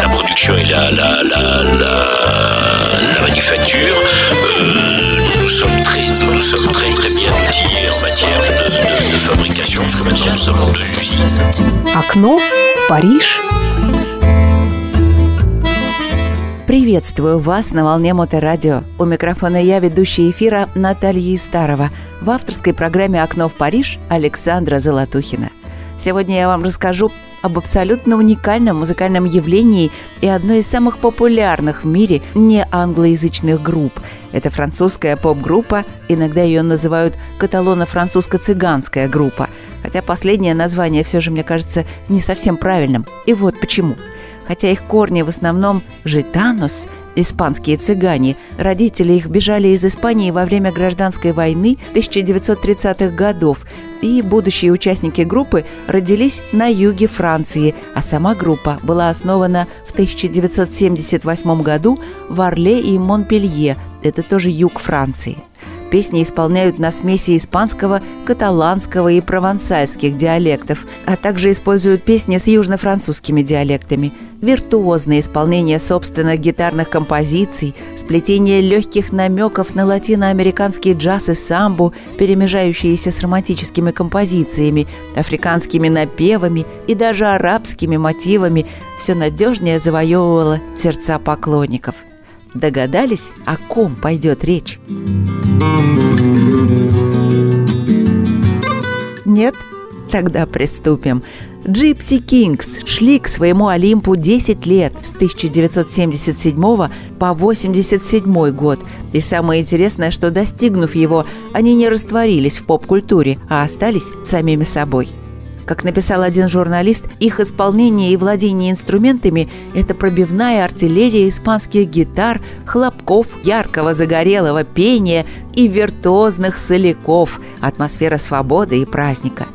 la production et la, la, la, la, manufacture. Euh, nous sommes très, nous sommes très, très bien outillés en matière de, de, de fabrication, parce que maintenant nous avons deux usines. Окно Париж. Приветствую вас на волне Моторадио. У микрофона я, ведущая эфира Наталья Истарова. В авторской программе «Окно в Париж» Александра Золотухина. Сегодня я вам расскажу об абсолютно уникальном музыкальном явлении и одной из самых популярных в мире не англоязычных групп. Это французская поп-группа, иногда ее называют каталоно-французско-цыганская группа, хотя последнее название все же, мне кажется, не совсем правильным. И вот почему – хотя их корни в основном «житанос», испанские цыгане. Родители их бежали из Испании во время гражданской войны 1930-х годов, и будущие участники группы родились на юге Франции, а сама группа была основана в 1978 году в Орле и Монпелье, это тоже юг Франции – Песни исполняют на смеси испанского, каталанского и провансальских диалектов, а также используют песни с южно-французскими диалектами. Виртуозное исполнение собственных гитарных композиций, сплетение легких намеков на латиноамериканский джаз и самбу, перемежающиеся с романтическими композициями, африканскими напевами и даже арабскими мотивами все надежнее завоевывало сердца поклонников – Догадались, о ком пойдет речь? Нет? Тогда приступим. Джипси Кингс шли к своему Олимпу 10 лет с 1977 по 87 год. И самое интересное, что достигнув его, они не растворились в поп-культуре, а остались самими собой – как написал один журналист, их исполнение и владение инструментами – это пробивная артиллерия испанских гитар, хлопков, яркого загорелого пения и виртуозных соляков, атмосфера свободы и праздника.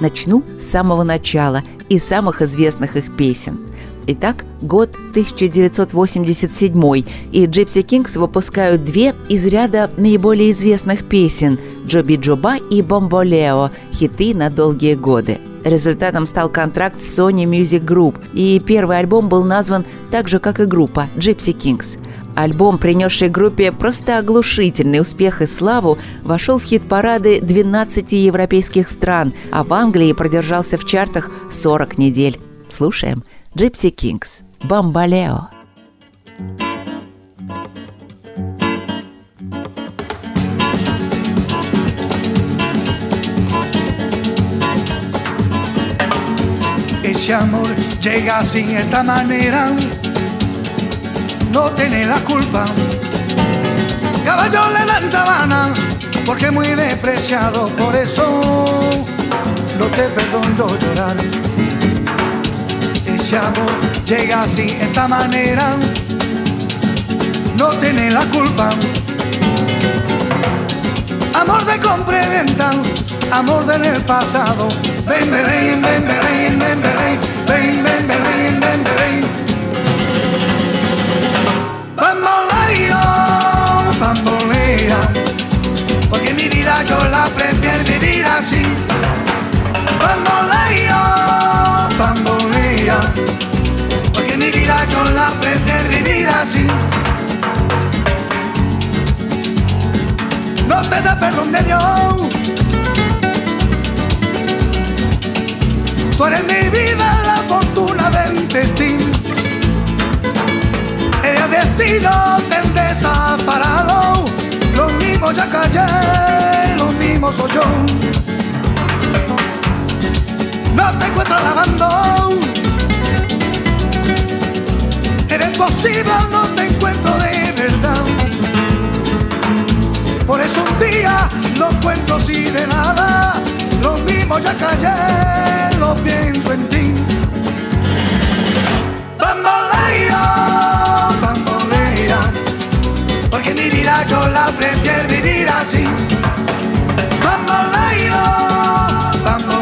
Начну с самого начала и самых известных их песен – Итак, год 1987, и Gypsy Kings выпускают две из ряда наиболее известных песен «Джоби Джоба» и «Бомболео» – хиты на долгие годы. Результатом стал контракт с Sony Music Group, и первый альбом был назван так же, как и группа Gypsy Kings. Альбом, принесший группе просто оглушительный успех и славу, вошел в хит-парады 12 европейских стран, а в Англии продержался в чартах 40 недель. Слушаем – Gypsy Kings, Бамбалео. Ese amor llega sin esta manera, no tiene la culpa. Caballo le dan sabana, porque muy despreciado, por eso no te perdono llorar ese amor llega así, esta manera, no tiene la culpa. Amor de compra y venta, amor del pasado. Ven, ven, ven, ven, ven, ven, ven, ven, ven, ven, ven, ven. Bamboleo, bambolea, porque mi vida yo la prefiero vivir así. Bamboleo, bambolea porque mi vida yo la pretendo vivir así. No te da perdón de Dios. Tú eres mi vida, la fortuna del destino. El destino te desaparado. Lo mismo ya callé, lo mismo soy yo. No te encuentro lavando Eres posible, no te encuentro de verdad. Por eso un día no cuento si de nada. Lo mismo ya callé, lo pienso en ti. Bambolea, porque mi vida yo la aprendí a vivir así. Vamos, Lailo, vamos.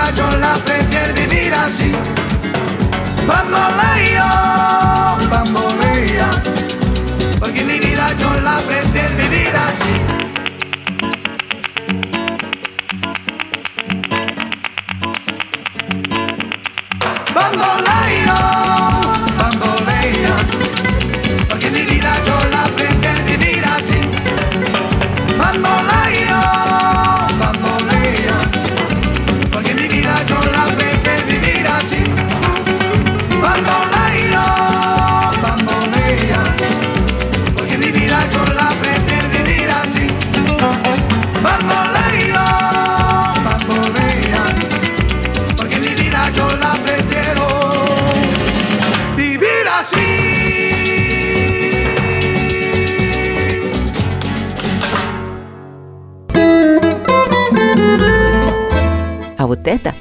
vida yo la prefiero vivir así. Bamboleo, bambolea, porque mi vida yo la prefiero vivir así. Bamboleo.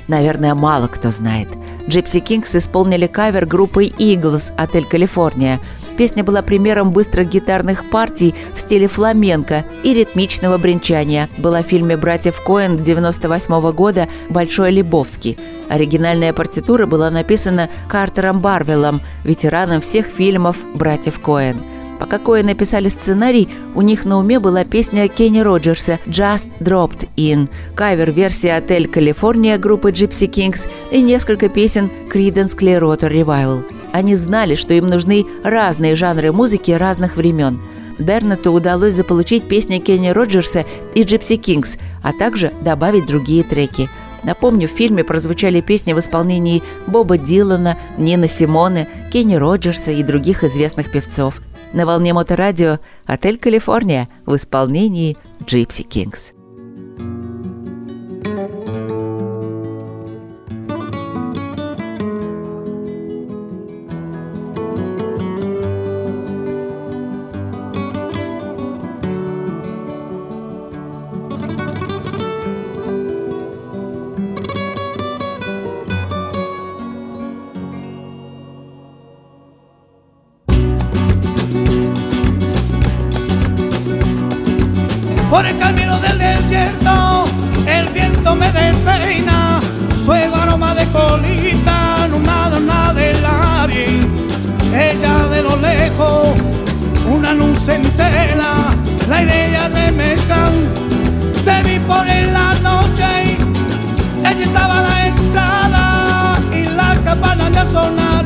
Наверное, мало кто знает. Gypsy Kings исполнили кавер группы Eagles «Отель Калифорния», Песня была примером быстрых гитарных партий в стиле фламенко и ритмичного бренчания. Была в фильме «Братьев Коэн» 98 года «Большой Лебовский». Оригинальная партитура была написана Картером Барвеллом, ветераном всех фильмов «Братьев Коэн». Пока Коэн написали сценарий, у них на уме была песня Кенни Роджерса «Just Dropped In», кавер-версия «Отель Калифорния» группы Gypsy Kings и несколько песен Creedence Clearwater Revival. Они знали, что им нужны разные жанры музыки разных времен. Бернету удалось заполучить песни Кенни Роджерса и Джипси Кингс, а также добавить другие треки. Напомню, в фильме прозвучали песни в исполнении Боба Дилана, Нины Симоны, Кенни Роджерса и других известных певцов. На волне моторадио «Отель Калифорния» в исполнении Джипси Кингс. sonar.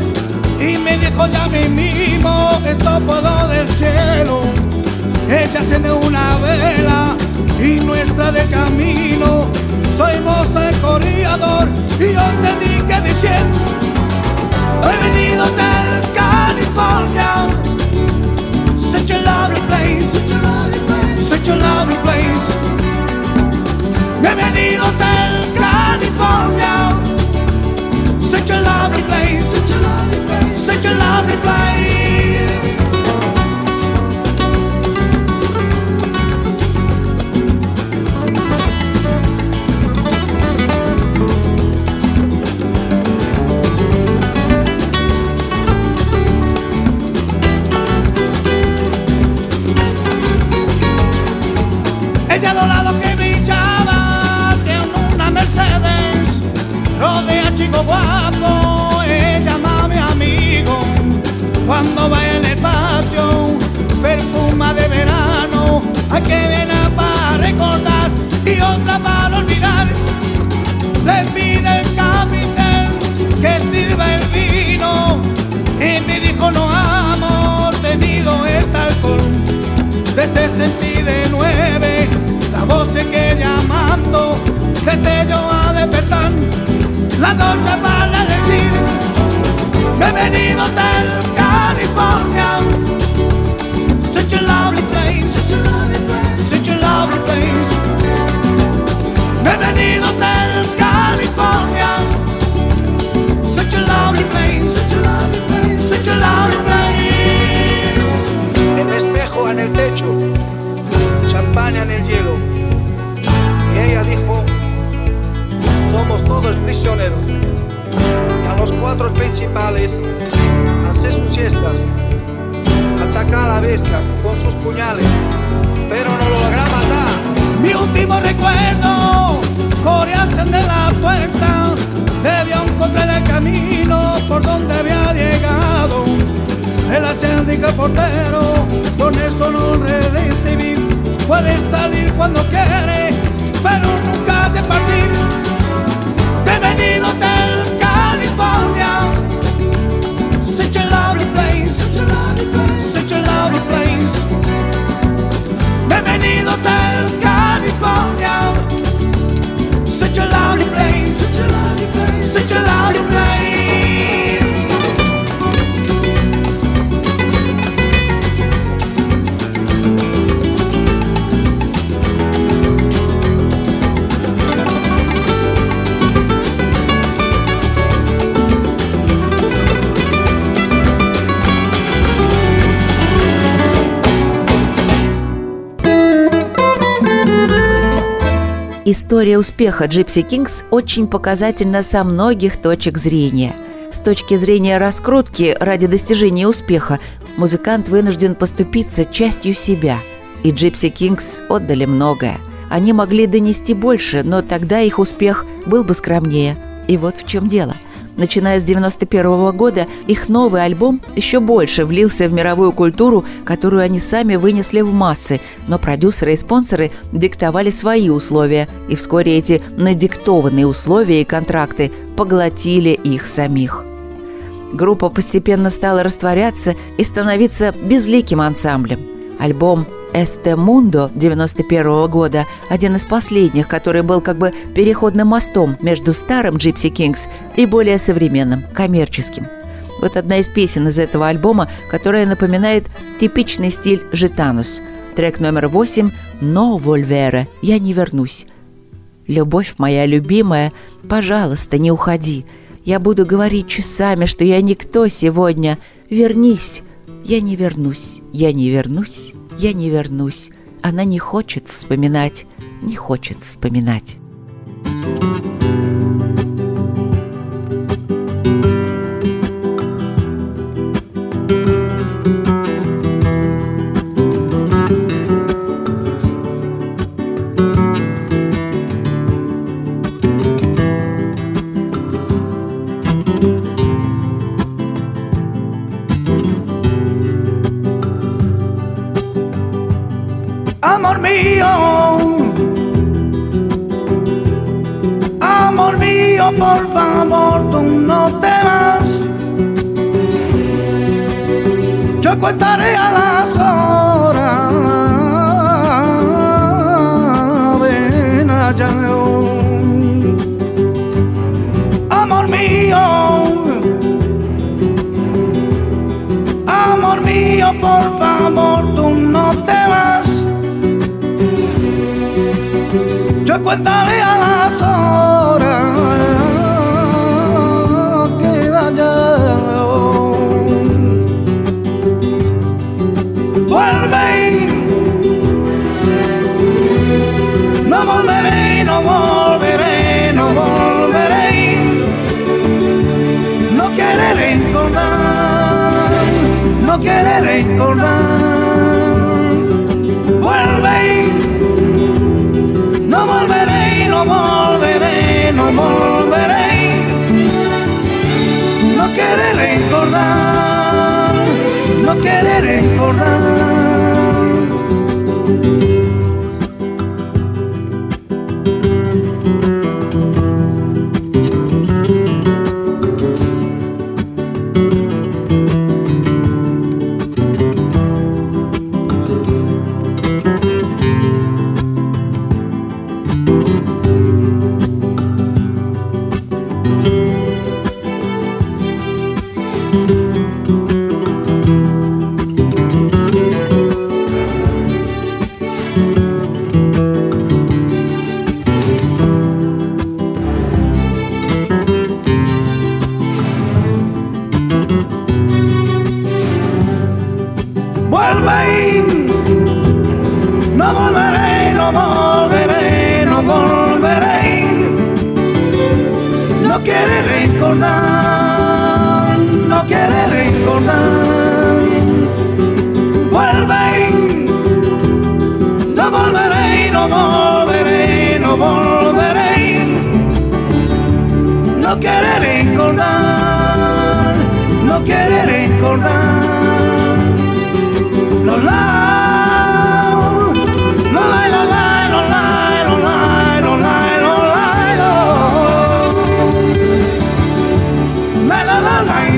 Y me dijo ya mí mismo esto todo del cielo. Ella de una vela y nuestra del camino. Soy moza el corredor y yo te dije diciendo he venido del California. Such a lovely place such a lovely place, lovely place. he venido del such a lovely place, a que una Mercedes rodea Reading Hotel, California. Such a lovely place, such a lovely place. Reading Hotel, California. Such a lovely place, such a lovely place. El espejo en el techo, champaña en el hielo. Y ella dijo, somos todos prisioneros cuatro principales, hace sus siestas, ataca a la bestia con sus puñales, pero no lo logra matar. Mi último recuerdo, corearse de la puerta, debió encontrar el camino por donde había llegado. El acérdico portero, con eso no recibí, puede ser История успеха Gypsy Kings очень показательна со многих точек зрения. С точки зрения раскрутки ради достижения успеха музыкант вынужден поступиться частью себя. И Gypsy Kings отдали многое. Они могли донести больше, но тогда их успех был бы скромнее. И вот в чем дело – Начиная с 91 года, их новый альбом еще больше влился в мировую культуру, которую они сами вынесли в массы, но продюсеры и спонсоры диктовали свои условия, и вскоре эти надиктованные условия и контракты поглотили их самих. Группа постепенно стала растворяться и становиться безликим ансамблем. Альбом «Эсте Мундо» 91 года, один из последних, который был как бы переходным мостом между старым Gypsy Kings и более современным, коммерческим. Вот одна из песен из этого альбома, которая напоминает типичный стиль «Житанус». Трек номер восемь «Но вольвере» «Я не вернусь». «Любовь моя любимая, пожалуйста, не уходи. Я буду говорить часами, что я никто сегодня. Вернись, я не вернусь, я не вернусь, я не вернусь. Она не хочет вспоминать, не хочет вспоминать. Contaré a las horas. Ven allá, amor mío, amor mío, por favor, tú no te vas. Yo contaré a las horas. Quiere recordar. Vuelve, no volveré, no volveré, no volveré. No quiere recordar, no quiere recordar. line.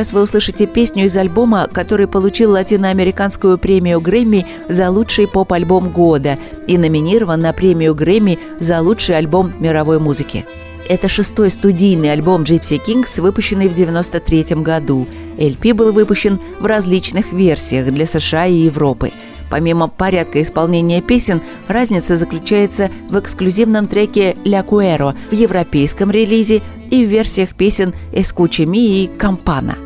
Сейчас вы услышите песню из альбома, который получил латиноамериканскую премию Грэмми за лучший поп-альбом года и номинирован на премию Грэмми за лучший альбом мировой музыки. Это шестой студийный альбом Gypsy Kings, выпущенный в 1993 году. LP был выпущен в различных версиях для США и Европы. Помимо порядка исполнения песен, разница заключается в эксклюзивном треке «Ля Куэро» в европейском релизе и в версиях песен «Эскучи Ми» и «Кампана».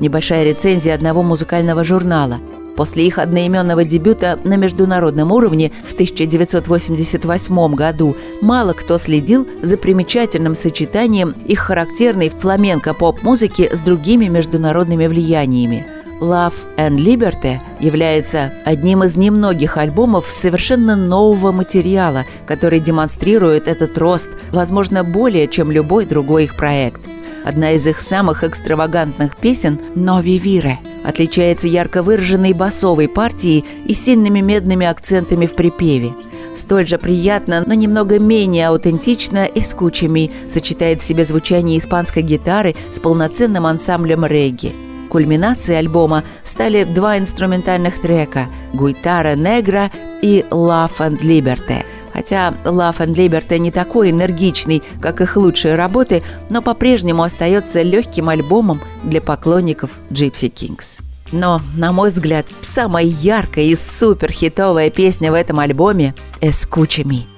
Небольшая рецензия одного музыкального журнала – После их одноименного дебюта на международном уровне в 1988 году мало кто следил за примечательным сочетанием их характерной фламенко-поп-музыки с другими международными влияниями. Love and Liberty является одним из немногих альбомов совершенно нового материала, который демонстрирует этот рост, возможно, более, чем любой другой их проект – Одна из их самых экстравагантных песен «Нови Вире» отличается ярко выраженной басовой партией и сильными медными акцентами в припеве. Столь же приятно, но немного менее аутентично «Эскучами» сочетает в себе звучание испанской гитары с полноценным ансамблем регги. Кульминацией альбома стали два инструментальных трека «Гуитара Негра» и «Love and Liberty», Хотя Love and Liberty не такой энергичный, как их лучшие работы, но по-прежнему остается легким альбомом для поклонников Gypsy Kings. Но, на мой взгляд, самая яркая и суперхитовая песня в этом альбоме «Escúchame». Окно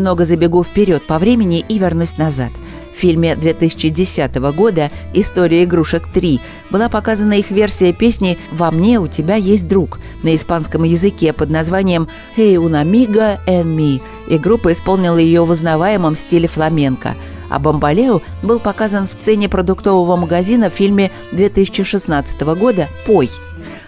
Немного забегу вперед по времени и вернусь назад. В фильме 2010 года «История игрушек 3» была показана их версия песни «Во мне у тебя есть друг» на испанском языке под названием «Hey un amiga and me», и группа исполнила ее в узнаваемом стиле фламенко – а «Бомбалео» был показан в сцене продуктового магазина в фильме 2016 года «Пой».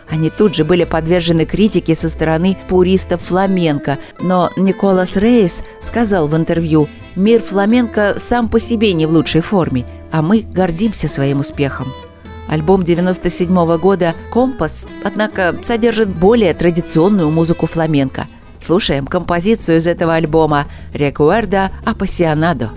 Они тут же были подвержены критике со стороны пуристов фламенко, но Николас Рейс сказал в интервью «Мир фламенко сам по себе не в лучшей форме, а мы гордимся своим успехом». Альбом 97 -го года «Компас», однако, содержит более традиционную музыку фламенко. Слушаем композицию из этого альбома «Recuerda Apasionado».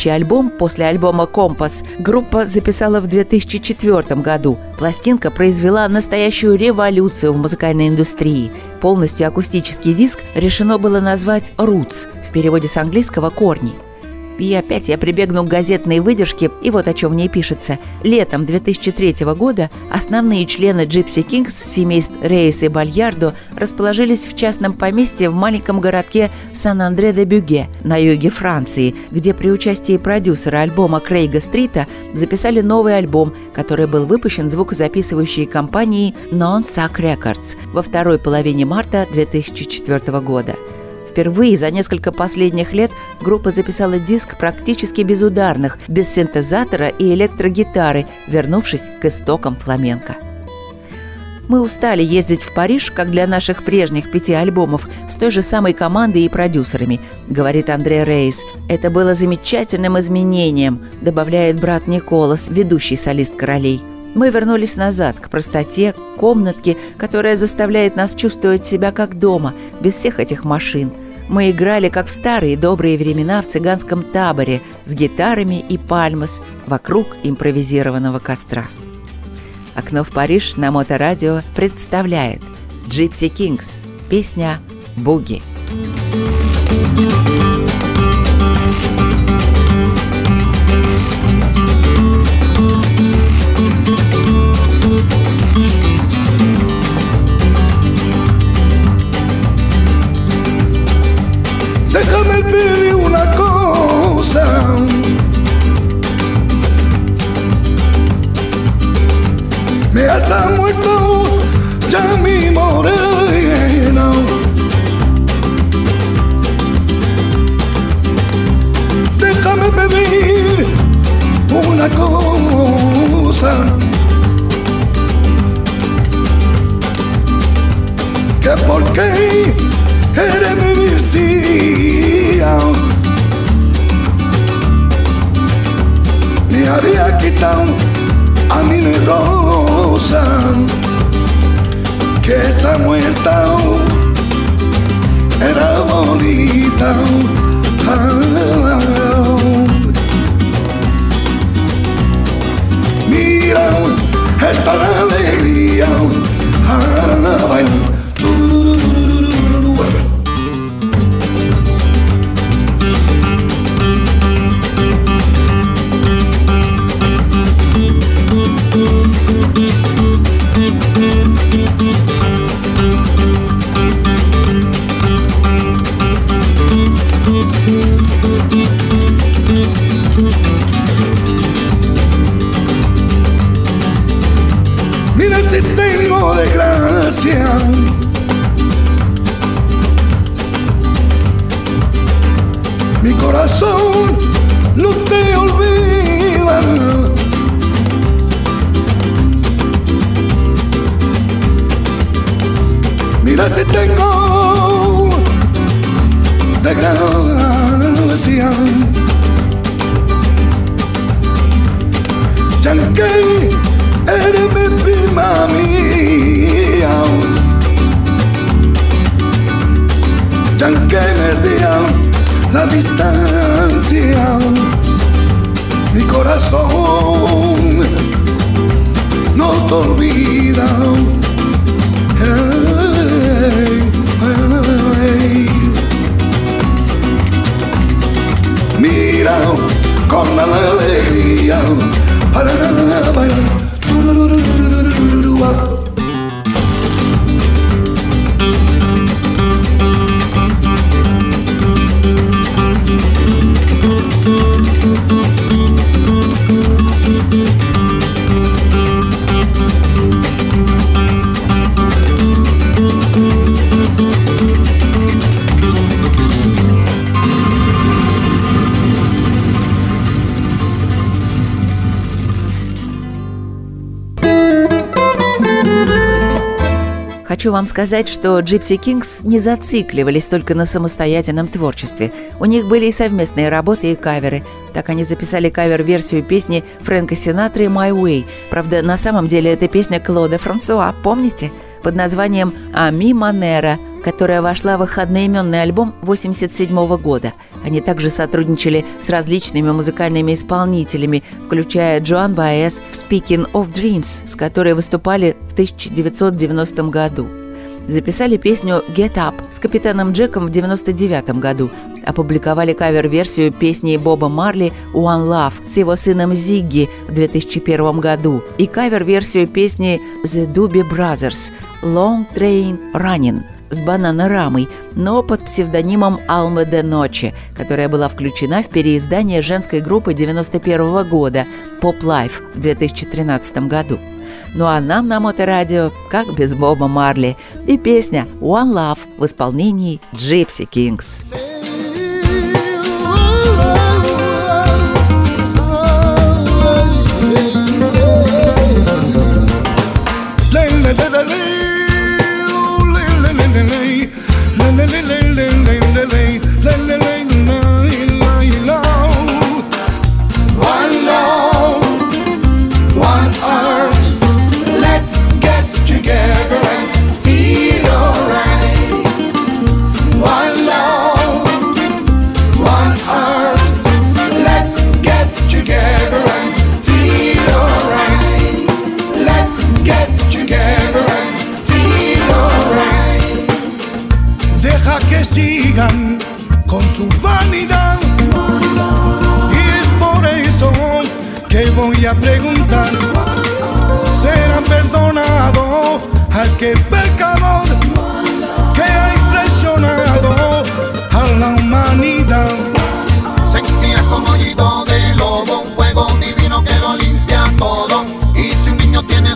Следующий альбом после альбома «Компас» группа записала в 2004 году. Пластинка произвела настоящую революцию в музыкальной индустрии. Полностью акустический диск решено было назвать «Roots» в переводе с английского «корни». И опять я прибегну к газетной выдержке, и вот о чем в ней пишется. Летом 2003 года основные члены Gypsy Kings, семейств Рейс и Бальярдо, расположились в частном поместье в маленьком городке Сан-Андре-де-Бюге на юге Франции, где при участии продюсера альбома Крейга Стрита записали новый альбом, который был выпущен звукозаписывающей компанией Non-Sac Records во второй половине марта 2004 года. Впервые за несколько последних лет группа записала диск практически без ударных, без синтезатора и электрогитары, вернувшись к истокам фламенко. Мы устали ездить в Париж, как для наших прежних пяти альбомов, с той же самой командой и продюсерами, говорит Андре Рейс. Это было замечательным изменением, добавляет брат Николас, ведущий солист королей. Мы вернулись назад, к простоте, к комнатке, которая заставляет нас чувствовать себя как дома, без всех этих машин. Мы играли, как в старые добрые времена в цыганском таборе, с гитарами и пальмас, вокруг импровизированного костра. «Окно в Париж» на Моторадио представляет «Джипси Кингс» песня «Буги». Thank you. Хочу вам сказать, что Gypsy Kings не зацикливались только на самостоятельном творчестве. У них были и совместные работы, и каверы. Так они записали кавер-версию песни Фрэнка Синатры «My Way». Правда, на самом деле это песня Клода Франсуа, помните? Под названием «Ами Манера», которая вошла в их одноименный альбом 1987 года. Они также сотрудничали с различными музыкальными исполнителями, включая Джоан Баэс в «Speaking of Dreams», с которой выступали в 1990 году. Записали песню «Get Up» с капитаном Джеком в 1999 году, опубликовали кавер-версию песни Боба Марли «One Love» с его сыном Зигги в 2001 году и кавер-версию песни «The Doobie Brothers» «Long Train Running» с Бананорамой, но под псевдонимом Алмы де Ночи, которая была включена в переиздание женской группы 91 года «Pop Life» в 2013 году. Ну а нам на Моторадио, как без Боба Марли, и песня «One Love» в исполнении Gypsy Kings. con aquel pecador que ha traicionado a la humanidad? Sentirá como de lobo, un fuego divino que lo limpia todo. Y si un niño tiene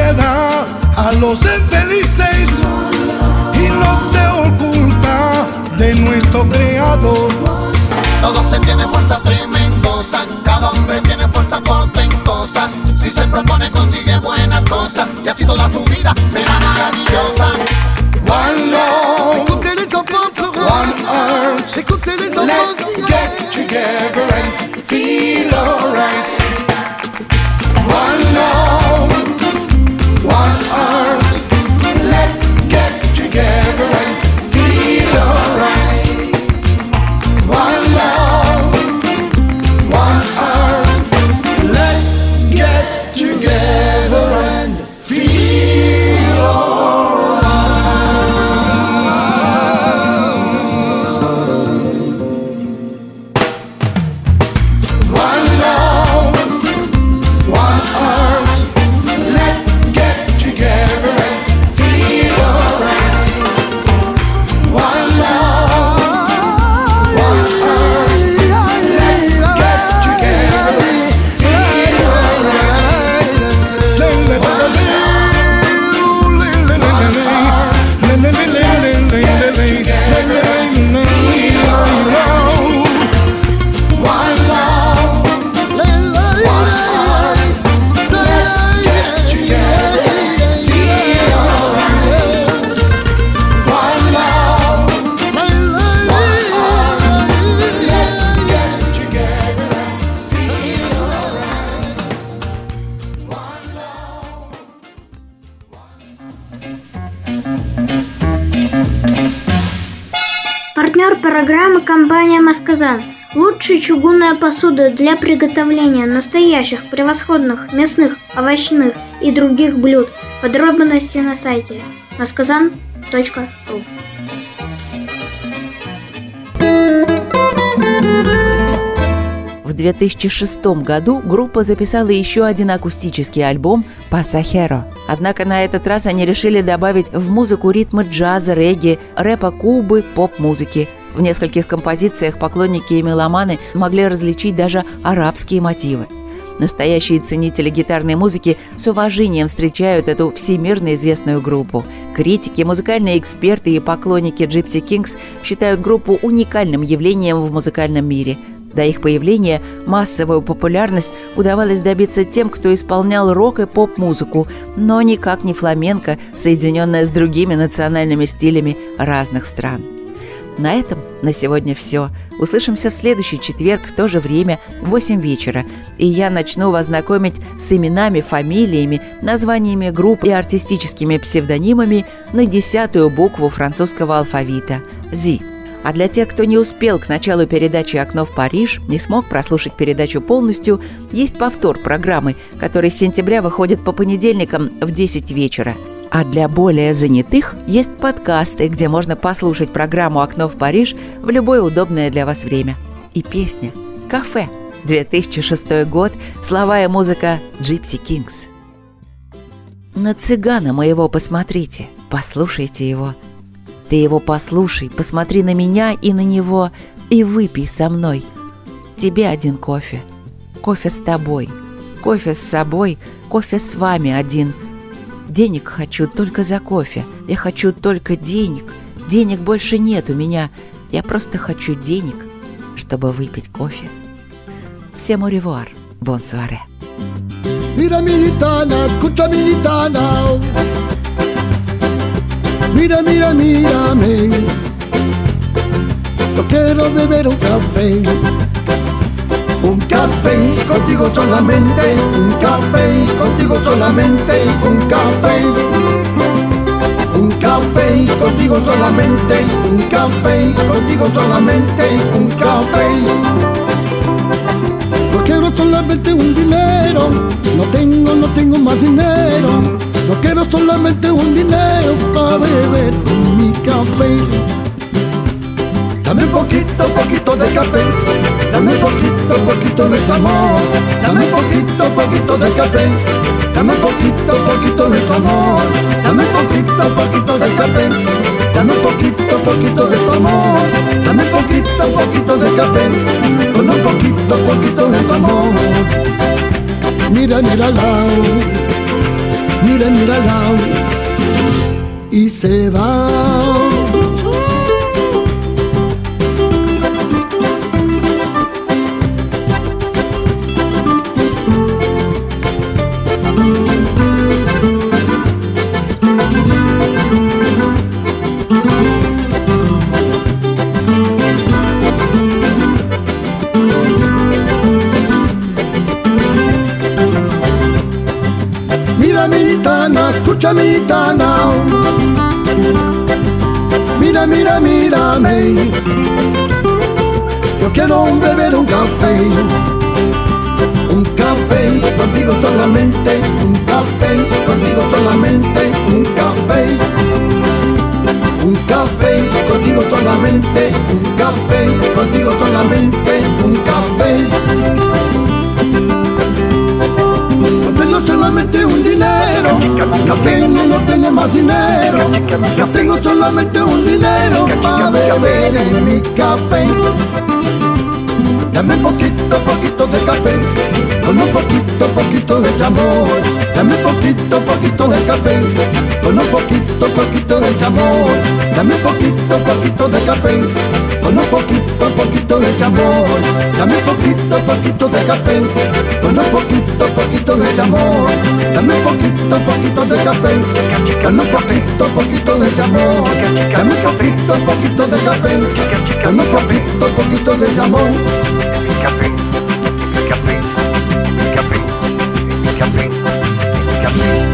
A los infelices y no te oculta de nuestro creador. Todo se tiene fuerza tremendosa, cada hombre tiene fuerza portentosa. Si se propone consigue buenas cosas y así toda su vida será maravillosa. One love, one earth. Let's get together and feel alright. Программы компания «Масказан». Лучшая чугунная посуда для приготовления настоящих превосходных мясных, овощных и других блюд. Подробности на сайте masказан.ру В 2006 году группа записала еще один акустический альбом «Пасахеро». Однако на этот раз они решили добавить в музыку ритмы джаза, регги, рэпа Кубы, поп-музыки. В нескольких композициях поклонники и меломаны могли различить даже арабские мотивы. Настоящие ценители гитарной музыки с уважением встречают эту всемирно известную группу. Критики, музыкальные эксперты и поклонники Gypsy Kings считают группу уникальным явлением в музыкальном мире. До их появления массовую популярность удавалось добиться тем, кто исполнял рок и поп-музыку, но никак не фламенко, соединенная с другими национальными стилями разных стран. На этом на сегодня все. Услышимся в следующий четверг в то же время в 8 вечера. И я начну вас знакомить с именами, фамилиями, названиями групп и артистическими псевдонимами на десятую букву французского алфавита – «Зи». А для тех, кто не успел к началу передачи «Окно в Париж», не смог прослушать передачу полностью, есть повтор программы, который с сентября выходит по понедельникам в 10 вечера. А для более занятых есть подкасты, где можно послушать программу «Окно в Париж» в любое удобное для вас время. И песня «Кафе» 2006 год, слова и музыка «Джипси Кингс». На цыгана моего посмотрите, послушайте его – ты его послушай, посмотри на меня и на него, и выпей со мной. Тебе один кофе. Кофе с тобой. Кофе с собой, кофе с вами один. Денег хочу только за кофе. Я хочу только денег. Денег больше нет у меня. Я просто хочу денег, чтобы выпить кофе. Всем уревуар. Бонсуаре. Mira mi gitana, escucha mi gitana. Mira, mira, mírame. Yo quiero beber un café. Un café contigo solamente. Un café contigo solamente. Un café. Un café contigo solamente. Un café contigo solamente. Un café. Yo quiero solamente un dinero. No tengo, no tengo más dinero no quiero solamente un dinero para beber mi café. Dame poquito, poquito de café. Dame poquito, poquito de chamón. Dame poquito, poquito de café. Dame poquito, poquito de chamón. Dame poquito, poquito de café. Dame poquito, poquito de amor. Dame poquito, poquito de café. Con un poquito, poquito de amor. Mira, mira la mira, mira y se va. Mi gitana. Mira, mira, mírame. Yo quiero beber un café. Un café contigo solamente. Un café contigo solamente. Un café. Un café contigo solamente. Un café contigo solamente. Un café solamente un dinero, no tengo, no tengo más dinero, no tengo solamente un dinero para beber en mi café. Dame poquito, poquito de café, con un poquito, poquito de chamor. Dame poquito, poquito de café, con un poquito, poquito de chamor. Dame poquito, poquito de café, con un poquito, poquito de chamón, dame un poquito, poquito de café, con un poquito, poquito de chamón, dame un poquito, poquito de café, con un poquito, poquito de chamón, dame un poquito, poquito de café, con un poquito, poquito de chamón. Café, café, café, café, café.